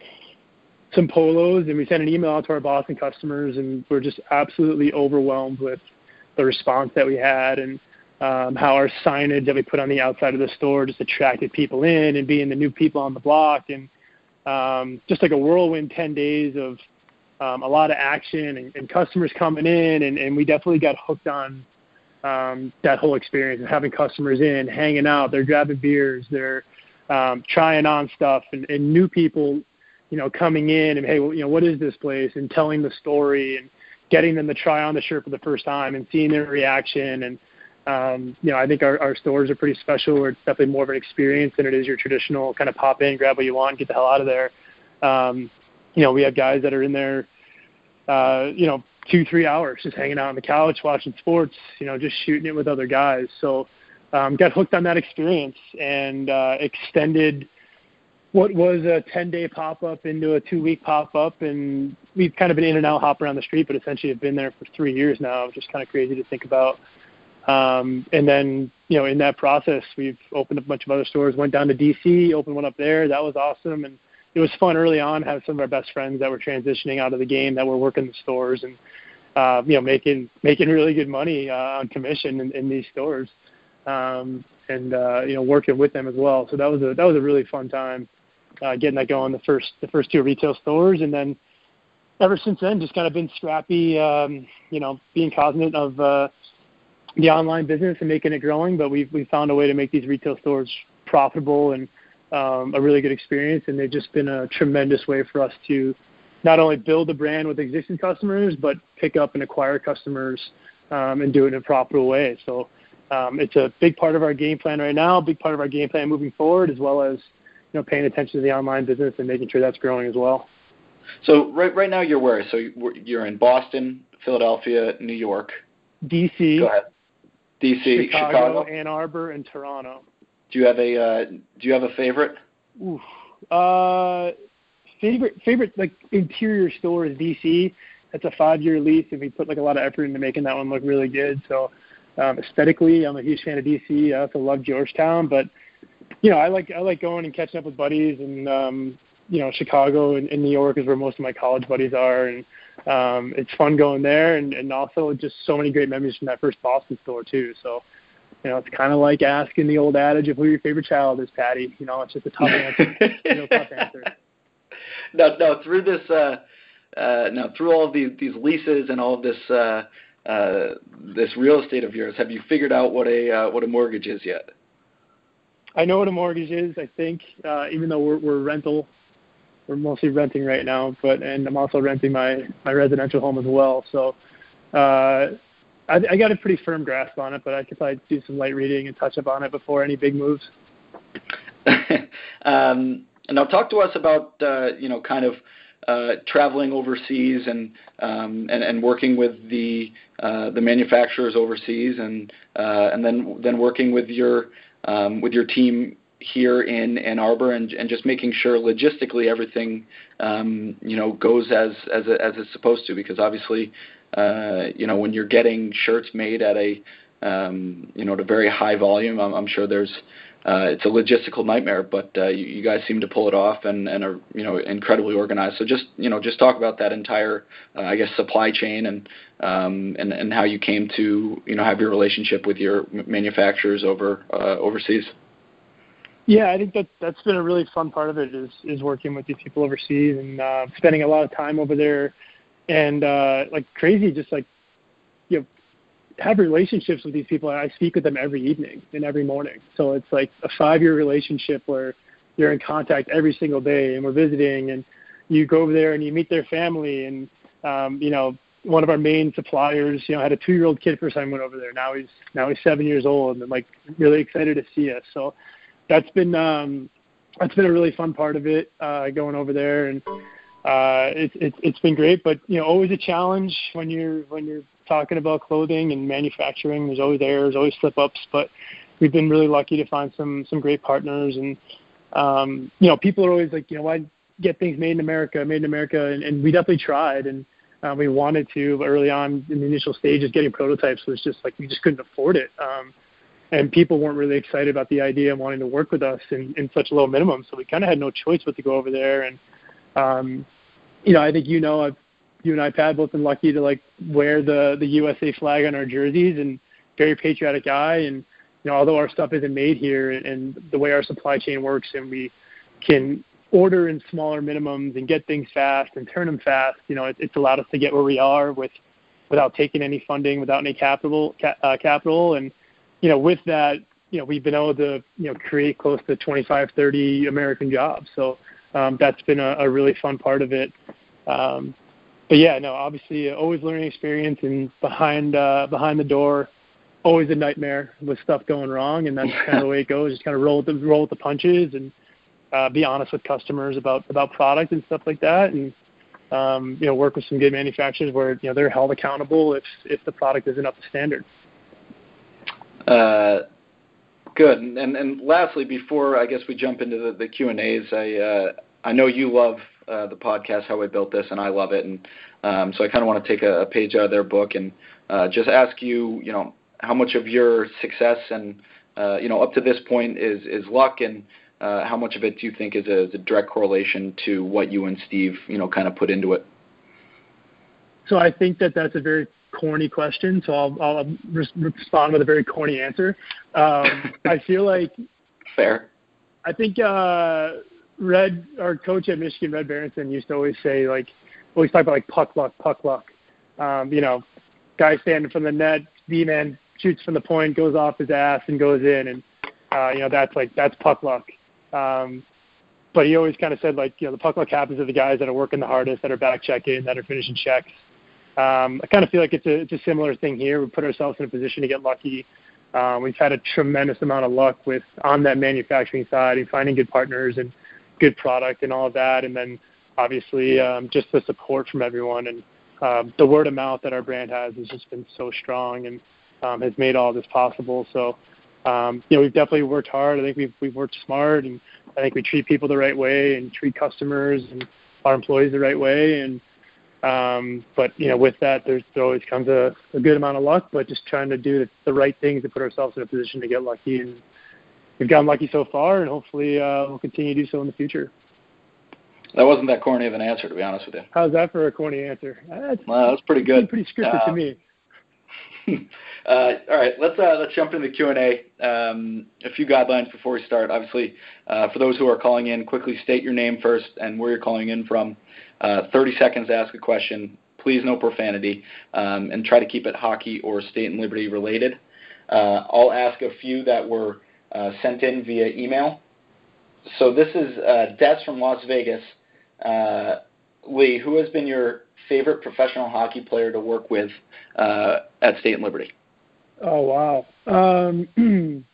some polos, and we sent an email out to our Boston customers, and we're just absolutely overwhelmed with the response that we had and um, how our signage that we put on the outside of the store just attracted people in and being the new people on the block and um, just like a whirlwind 10 days of um, a lot of action and, and customers coming in, and, and we definitely got hooked on um, that whole experience of having customers in, hanging out, they're grabbing beers, they're um, trying on stuff, and, and new people, you know, coming in and hey, well, you know, what is this place, and telling the story and getting them to try on the shirt for the first time and seeing their reaction and um, you know, I think our, our stores are pretty special. Where it's definitely more of an experience than it is your traditional kind of pop in, grab what you want, get the hell out of there. Um, you know, we have guys that are in there, uh, you know, two, three hours just hanging out on the couch, watching sports, you know, just shooting it with other guys. So, um, got hooked on that experience and uh, extended what was a 10 day pop up into a two week pop up. And we've kind of been in and out, hop around the street, but essentially have been there for three years now. Just kind of crazy to think about. Um, and then, you know, in that process, we've opened up a bunch of other stores, went down to DC, opened one up there. That was awesome. And it was fun early on. Have some of our best friends that were transitioning out of the game that were working the stores and uh, you know making making really good money uh, on commission in, in these stores, um, and uh, you know working with them as well. So that was a that was a really fun time uh, getting that going. The first the first two retail stores, and then ever since then, just kind of been scrappy. Um, you know, being cognizant of uh, the online business and making it growing. But we've we found a way to make these retail stores profitable and um, a really good experience, and they've just been a tremendous way for us to, not only build the brand with existing customers, but pick up and acquire customers um, and do it in a profitable way. So um, it's a big part of our game plan right now, big part of our game plan moving forward, as well as you know paying attention to the online business and making sure that's growing as well. So right right now you're where? So you're in Boston, Philadelphia, New York, DC. Go ahead. DC, Chicago, Chicago, Ann Arbor, and Toronto. Do you have a uh, Do you have a favorite? Oof. Uh, favorite favorite like interior store is DC. That's a five year lease, and we put like a lot of effort into making that one look really good. So um, aesthetically, I'm a huge fan of DC. I also love Georgetown, but you know, I like I like going and catching up with buddies, and um, you know, Chicago and, and New York is where most of my college buddies are, and um, it's fun going there, and, and also just so many great memories from that first Boston store too. So, you know, it's kind of like asking the old adage of who your favorite child is, Patty. You know, it's just a tough answer. real tough answer. No, no. Through this, uh, uh, now through all of these these leases and all of this uh, uh, this real estate of yours, have you figured out what a uh, what a mortgage is yet? I know what a mortgage is. I think, uh, even though we're, we're rental we're mostly renting right now, but and I'm also renting my my residential home as well. So uh, I, I got a pretty firm grasp on it, but I could probably do some light reading and touch up on it before any big moves. um, now talk to us about uh, you know kind of uh, traveling overseas and, um, and and working with the uh, the manufacturers overseas and uh, and then then working with your um, with your team here in Ann Arbor and, and just making sure logistically everything um, you know goes as as as it's supposed to because obviously uh, you know when you're getting shirts made at a um, you know at a very high volume I'm, I'm sure there's uh, it's a logistical nightmare, but uh, you, you guys seem to pull it off and, and are you know incredibly organized. So just you know just talk about that entire uh, I guess supply chain and um, and and how you came to you know have your relationship with your manufacturers over uh, overseas. Yeah, I think that that's been a really fun part of it is is working with these people overseas and uh, spending a lot of time over there, and uh, like crazy, just like you know, have relationships with these people. I speak with them every evening and every morning, so it's like a five year relationship where you're in contact every single day, and we're visiting, and you go over there and you meet their family, and um, you know. One of our main suppliers, you know, had a two-year-old kid first time went over there. Now he's now he's seven years old and like really excited to see us. So that's been um, that's been a really fun part of it uh, going over there, and uh, it's it's it's been great. But you know, always a challenge when you're when you're talking about clothing and manufacturing. There's always errors, always slip ups, but we've been really lucky to find some some great partners, and um, you know, people are always like, you know, why get things made in America, made in America, and, and we definitely tried and. Uh, we wanted to, but early on in the initial stages, getting prototypes was just like we just couldn't afford it. Um, and people weren't really excited about the idea and wanting to work with us in, in such low minimum. So we kind of had no choice but to go over there. And um, you know, I think you know, I've, you and I, Pat, both been lucky to like wear the the USA flag on our jerseys, and very patriotic guy. And you know, although our stuff isn't made here, and and the way our supply chain works, and we can order in smaller minimums and get things fast and turn them fast, you know, it, it's allowed us to get where we are with without taking any funding, without any capital ca- uh, capital, and you know, with that, you know, we've been able to, you know, create close to 25, 30 American jobs. So um, that's been a, a really fun part of it. Um, but yeah, no, obviously, uh, always learning experience, and behind uh, behind the door, always a nightmare with stuff going wrong, and that's kind of the way it goes. Just kind of roll with the roll with the punches, and uh, be honest with customers about about product and stuff like that, and um, you know, work with some good manufacturers where you know they're held accountable if if the product isn't up to standard. Uh, good. And, and, and lastly, before I guess we jump into the, the Q and A's, I uh, I know you love uh, the podcast How I Built This, and I love it, and um, so I kind of want to take a, a, page out of their book and uh, just ask you, you know, how much of your success and uh, you know up to this point is is luck, and uh, how much of it do you think is a, is a direct correlation to what you and Steve, you know, kind of put into it? So I think that that's a very corny question, so I'll, I'll respond with a very corny answer. Um, I feel like fair. I think uh, Red, our coach at Michigan, Red Berenson, used to always say like, always talk about like puck luck, puck luck. Um, you know, guy standing from the net, D man shoots from the point, goes off his ass and goes in, and uh, you know that's like that's puck luck. Um, but he always kind of said like, you know, the puck luck happens to the guys that are working the hardest, that are back checking, that are finishing checks. Um, I kind of feel like it's a it's a similar thing here. We put ourselves in a position to get lucky. Um, we've had a tremendous amount of luck with on that manufacturing side and finding good partners and good product and all of that, and then obviously um, just the support from everyone and um, the word of mouth that our brand has has just been so strong and um, has made all this possible. So, um, you know, we've definitely worked hard. I think we've we've worked smart, and I think we treat people the right way and treat customers and our employees the right way. And um, but you know, with that, there's there always comes a, a good amount of luck. But just trying to do the, the right things to put ourselves in a position to get lucky, and we've gotten lucky so far, and hopefully uh, we'll continue to do so in the future. That wasn't that corny of an answer, to be honest with you. How's that for a corny answer? That's, well, that's pretty good. Pretty scripted uh, to me. uh, all right, let's uh, let's jump into the Q and A. Um, a few guidelines before we start. Obviously, uh, for those who are calling in, quickly state your name first and where you're calling in from. Uh, 30 seconds to ask a question. Please no profanity, um, and try to keep it hockey or state and liberty related. Uh, I'll ask a few that were uh, sent in via email. So this is Des from Las Vegas. Lee, who has been your favorite professional hockey player to work with uh, at State and Liberty? Oh wow, um,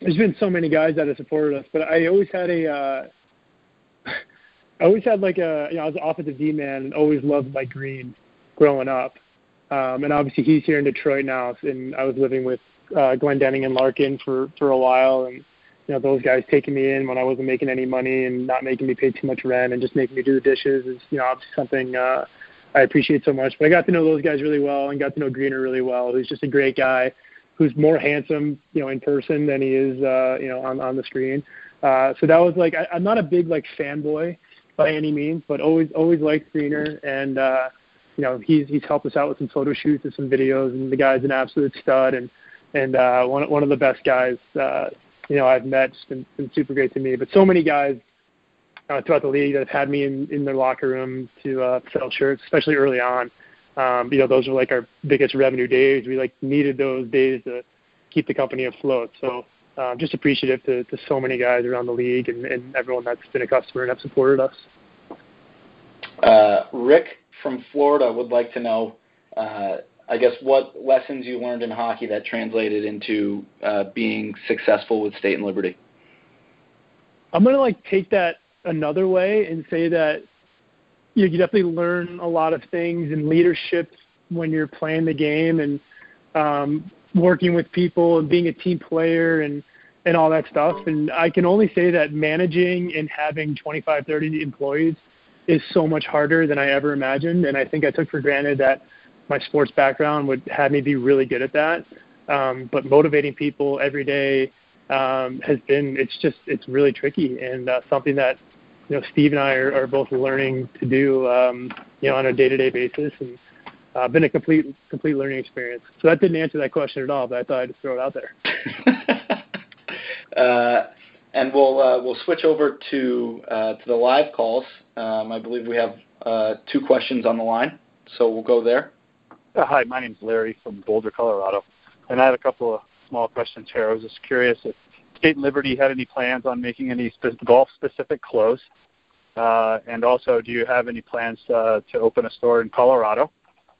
there's been so many guys that have supported us, but I always had a, uh, I always had like a, you know, I was an offensive D man and always loved Mike Green growing up, um, and obviously he's here in Detroit now, and I was living with uh, Glendening and Larkin for for a while, and you know those guys taking me in when I wasn't making any money and not making me pay too much rent and just making me do the dishes is you know obviously something uh, I appreciate so much. But I got to know those guys really well and got to know Greener really well. Who's just a great guy, who's more handsome, you know, in person than he is, uh, you know, on on the screen. Uh, so that was like I, I'm not a big like fanboy by any means, but always always liked Greener and uh, you know he's he's helped us out with some photo shoots and some videos and the guy's an absolute stud and and uh, one one of the best guys uh, you know I've met. It's been, been super great to me. But so many guys uh, throughout the league that have had me in, in their locker room to uh, sell shirts, especially early on. Um, you know, those were like our biggest revenue days. We like needed those days to keep the company afloat. So um, just appreciative to, to so many guys around the league and, and everyone that's been a customer and have supported us. Uh, Rick from Florida would like to know, uh, I guess, what lessons you learned in hockey that translated into uh, being successful with State and Liberty. I'm gonna like take that another way and say that you, know, you definitely learn a lot of things in leadership when you're playing the game and um, working with people and being a team player and and all that stuff. And I can only say that managing and having 25, 30 employees is so much harder than I ever imagined. And I think I took for granted that my sports background would have me be really good at that. Um, but motivating people every day um, has been it's just it's really tricky and uh, something that you know, Steve and I are, are both learning to do, um, you know, on a day-to-day basis, and uh, been a complete complete learning experience. So that didn't answer that question at all, but I thought I'd just throw it out there. uh, and we'll uh, we'll switch over to uh, to the live calls. Um, I believe we have uh, two questions on the line, so we'll go there. Uh, hi, my name's Larry from Boulder, Colorado, and I have a couple of small questions here. I was just curious if State and Liberty had any plans on making any spe- golf-specific clothes? Uh, and also, do you have any plans uh, to open a store in Colorado?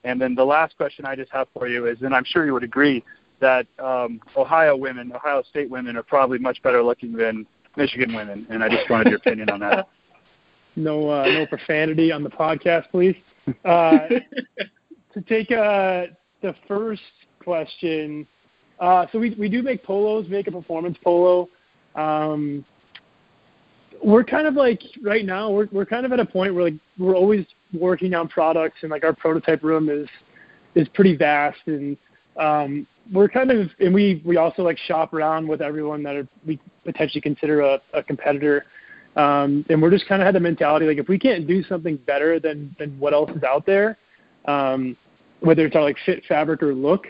And then the last question I just have for you is, and I'm sure you would agree that um, Ohio women, Ohio State women, are probably much better looking than Michigan women, and I just wanted your opinion on that. No, uh, no profanity on the podcast, please. Uh, to take uh, the first question, uh, so we we do make polos, make a performance polo. Um, we're kind of like right now we're we're kind of at a point where like we're always working on products and like our prototype room is is pretty vast and um, we're kind of and we we also like shop around with everyone that are, we potentially consider a, a competitor. Um, and we're just kind of had the mentality like if we can't do something better than than what else is out there, um, whether it's our like fit fabric or look,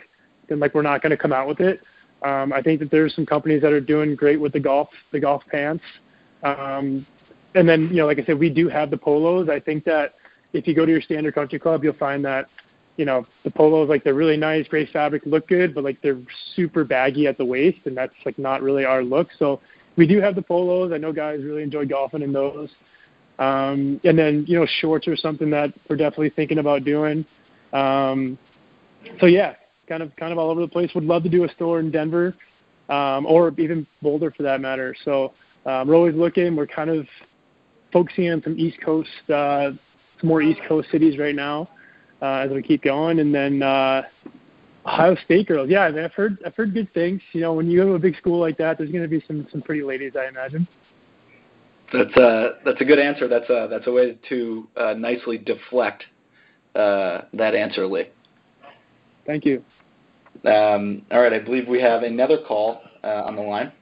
then like we're not going to come out with it. Um, I think that there's some companies that are doing great with the golf the golf pants. Um, and then you know, like I said, we do have the polos. I think that if you go to your standard country club, you'll find that you know the polos like they're really nice, great fabric, look good, but like they're super baggy at the waist, and that's like not really our look. So we do have the polos. I know guys really enjoy golfing in those. Um, and then you know shorts are something that we're definitely thinking about doing. Um, so yeah, kind of kind of all over the place. Would love to do a store in Denver, um, or even Boulder for that matter. So um, we're always looking. We're kind of focusing on some East Coast, uh, some more East Coast cities right now uh, as we keep going, and then uh, Ohio State girls. Yeah, I mean, I've heard I've heard good things. You know, when you go to a big school like that, there's going to be some some pretty ladies, I imagine. That's a that's a good answer. That's a that's a way to uh, nicely deflect uh, that answer, Lee. Thank you. Um, all right, I believe we have another call uh, on the line.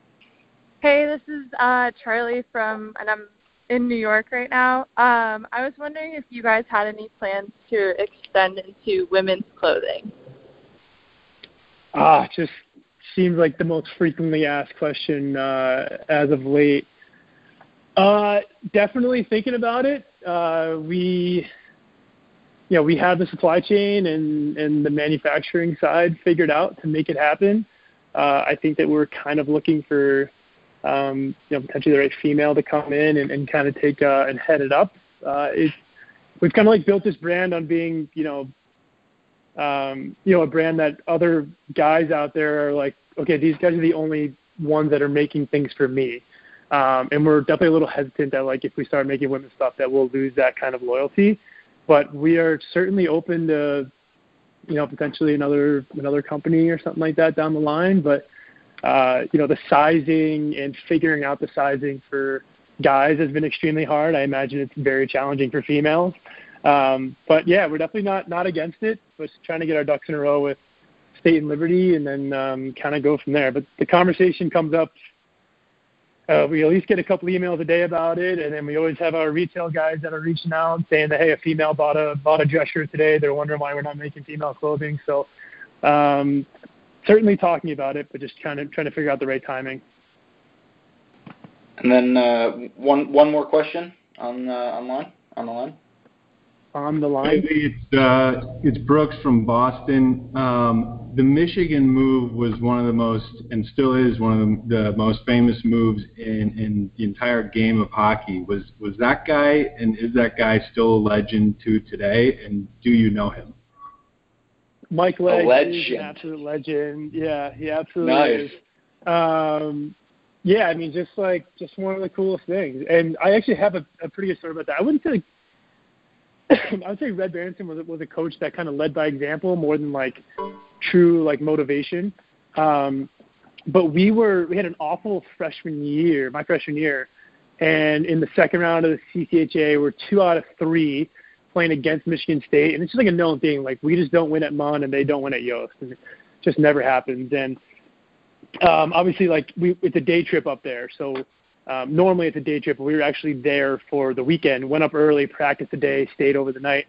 Hey, this is uh, Charlie from, and I'm in New York right now. Um, I was wondering if you guys had any plans to extend into women's clothing. Ah, just seems like the most frequently asked question uh, as of late. Uh, definitely thinking about it. Uh, we, you know, we have the supply chain and and the manufacturing side figured out to make it happen. Uh, I think that we're kind of looking for, um, you know, potentially the right female to come in and, and kind of take uh, and head it up. Uh, it, we've kind of like built this brand on being, you know, um, you know, a brand that other guys out there are like, okay, these guys are the only ones that are making things for me. Um, and we're definitely a little hesitant that like if we start making women's stuff that we'll lose that kind of loyalty. But we are certainly open to, you know, potentially another another company or something like that down the line. But you know, the sizing and figuring out the sizing for guys has been extremely hard. I imagine it's very challenging for females. Um, but yeah, we're definitely not not against it. But trying to get our ducks in a row with state and liberty, and then um, kind of go from there. But the conversation comes up uh, we at least get a couple emails a day about it, and then we always have our retail guys that are reaching out saying that hey, a female bought a bought a dress shirt today. They're wondering why we're not making female clothing. So um, certainly talking about it, but just trying to trying to figure out the right timing. And then uh, one one more question on uh, online on the line on the line? It's uh, it's Brooks from Boston. Um, the Michigan move was one of the most, and still is one of the, the most famous moves in, in the entire game of hockey. Was was that guy, and is that guy still a legend to today? And do you know him? Mike Legg an absolute legend. Yeah, he absolutely nice. is. Um, yeah, I mean, just like just one of the coolest things. And I actually have a, a pretty good story about that. I wouldn't say I would say Red Berenson was was a coach that kind of led by example more than like true like motivation. Um, but we were we had an awful freshman year, my freshman year, and in the second round of the CCHA, we're two out of three playing against Michigan State, and it's just like a known thing. Like we just don't win at Munn, and they don't win at Yost, and it just never happens. And um, obviously, like we it's a day trip up there, so um, normally it's a day trip, but we were actually there for the weekend. Went up early, practiced the day, stayed over the night,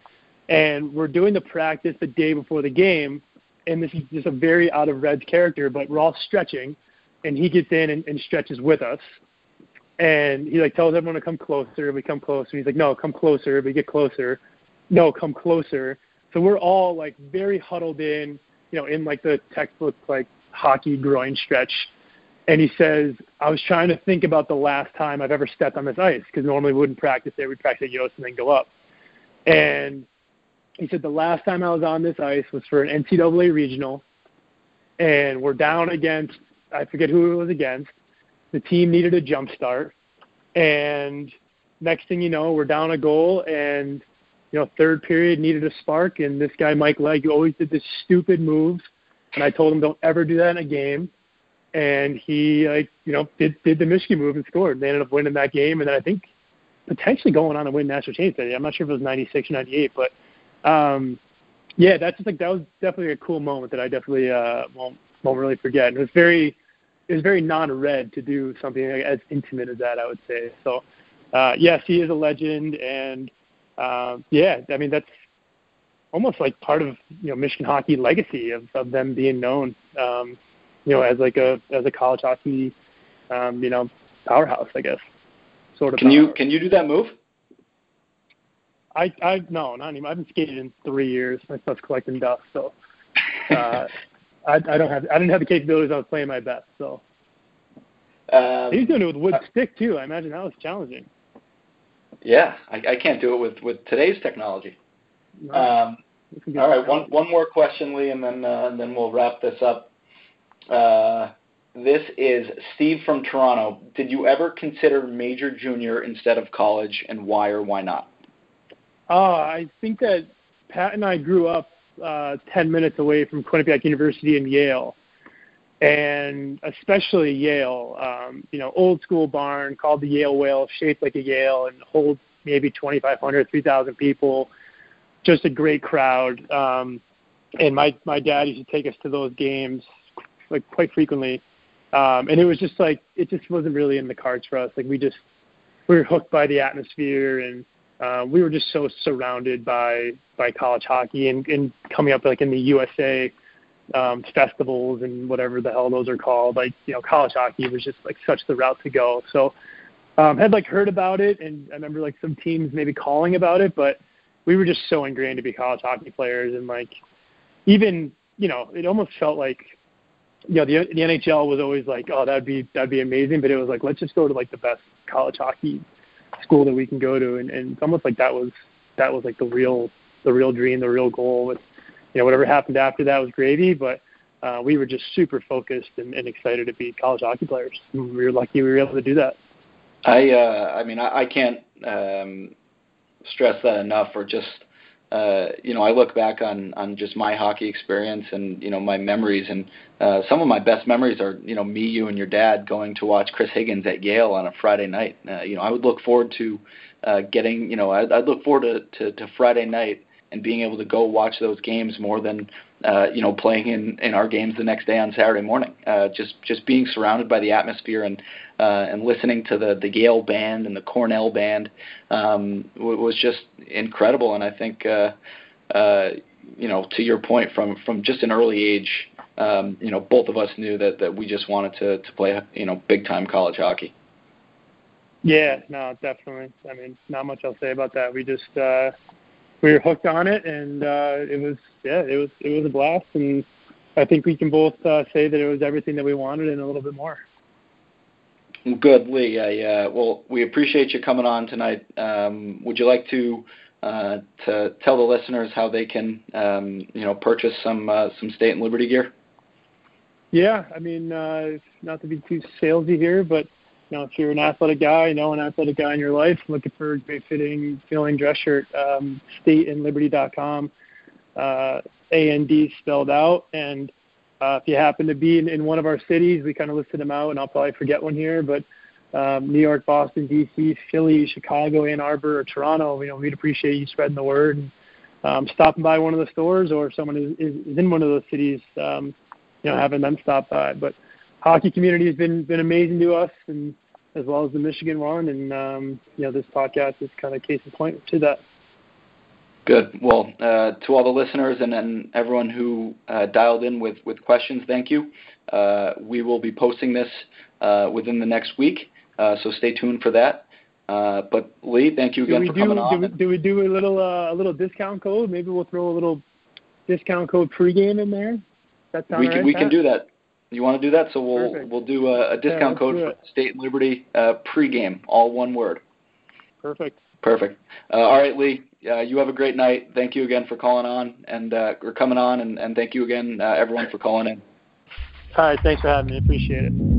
and we're doing the practice the day before the game. And this is just a very out of Red's character, but we're all stretching, and he gets in and, and stretches with us. And he like tells everyone to come closer. We come closer. He's like, no, come closer. We get closer. No, come closer. So we're all like very huddled in, you know, in like the textbook like hockey groin stretch and he says, I was trying to think about the last time I've ever stepped on this ice because normally we wouldn't practice there. We'd practice at Yost and then go up. And he said, the last time I was on this ice was for an NCAA regional, and we're down against, I forget who it was against. The team needed a jump start. And next thing you know, we're down a goal, and, you know, third period needed a spark. And this guy, Mike Legg, always did this stupid move. And I told him, don't ever do that in a game and he like you know did did the Michigan move and scored. They ended up winning that game, and then I think potentially going on to win national championship. I'm not sure if it was 96 or 98, but um, yeah, that's just like that was definitely a cool moment that I definitely uh, won't won't really forget. And it was very it was very non-red to do something as intimate as that. I would say so. Uh, yes, he is a legend, and uh, yeah, I mean that's almost like part of you know Michigan hockey legacy of, of them being known. Um, you know, as like a as a college hockey, um, you know, powerhouse, I guess. Sort of. Can powerhouse. you can you do that move? I I no, not anymore. I haven't skated in three years. My stuff's collecting dust, so uh, I I don't have I didn't have the capabilities. I was playing my best, so. Um, He's doing it with wood stick too. I imagine that was challenging. Yeah, I, I can't do it with with today's technology. Um, all right, one one more question, Lee, and then uh, and then we'll wrap this up. Uh, this is Steve from Toronto. Did you ever consider major junior instead of college, and why or why not? Uh, I think that Pat and I grew up uh, 10 minutes away from Quinnipiac University and Yale, and especially Yale. Um, you know, old school barn called the Yale Whale, shaped like a Yale, and holds maybe 2,500, 3,000 people. Just a great crowd. Um, and my my dad used to take us to those games like quite frequently. Um, and it was just like it just wasn't really in the cards for us. Like we just we were hooked by the atmosphere and uh, we were just so surrounded by by college hockey and, and coming up like in the USA um, festivals and whatever the hell those are called. Like you know, college hockey was just like such the route to go. So um, had like heard about it, and I remember like some teams maybe calling about it, but we were just so ingrained to be college hockey players, and like even you know, it almost felt like you know the the NHL was always like, oh, that'd be that'd be amazing, but it was like let's just go to like the best college hockey school that we can go to, and, and it's almost like that was that was like the real the real dream, the real goal. With you know whatever happened after that was gravy, but uh, we were just super focused and, and excited to be college hockey players. We were lucky we were able to do that. I uh, I mean I, I can't um, stress that enough. Or just uh, you know I look back on on just my hockey experience and you know my memories and uh, some of my best memories are you know me, you, and your dad going to watch Chris Higgins at Yale on a Friday night. Uh, you know I would look forward to uh, getting you know I'd, I'd look forward to, to to Friday night and being able to go watch those games more than uh, you know playing in in our games the next day on Saturday morning. Uh, just just being surrounded by the atmosphere and uh, and listening to the the Yale band and the Cornell band um, was just incredible. And I think uh, uh, you know to your point from from just an early age. Um, you know, both of us knew that, that we just wanted to, to play, you know, big time college hockey. Yeah, no, definitely. I mean, not much I'll say about that. We just uh, we were hooked on it, and uh, it was yeah, it was it was a blast, and I think we can both uh, say that it was everything that we wanted and a little bit more. Good, Lee. I, uh, well, we appreciate you coming on tonight. Um, would you like to uh, to tell the listeners how they can um, you know purchase some uh, some state and liberty gear? Yeah, I mean, uh, not to be too salesy here, but you know, if you're an athletic guy, you know an athletic guy in your life, looking for a great fitting, feeling dress shirt, um, stateandliberty.com, uh, A and D spelled out. And uh, if you happen to be in, in one of our cities, we kind of listed them out, and I'll probably forget one here, but um, New York, Boston, D.C., Philly, Chicago, Ann Arbor, or Toronto, you know, we'd appreciate you spreading the word and um, stopping by one of the stores, or if someone is, is in one of those cities, um, you know, having them stop by. But hockey community has been been amazing to us, and as well as the Michigan one, and um, you know, this podcast is kind of case in point to that. Good. Well, uh, to all the listeners and, and everyone who uh, dialed in with, with questions, thank you. Uh, we will be posting this uh, within the next week, uh, so stay tuned for that. Uh, but Lee, thank you again do for do, coming on. Do we, do we do a little a little discount code? Maybe we'll throw a little discount code pregame in there. That sound we can, right, we can do that. You want to do that? So we'll Perfect. we'll do a, a discount let's code for. State and Liberty uh, pregame, all one word. Perfect. Perfect. Uh, all right, Lee. Uh, you have a great night. Thank you again for calling on and uh, or coming on, and, and thank you again, uh, everyone, for calling in. All right. Thanks for having me. Appreciate it.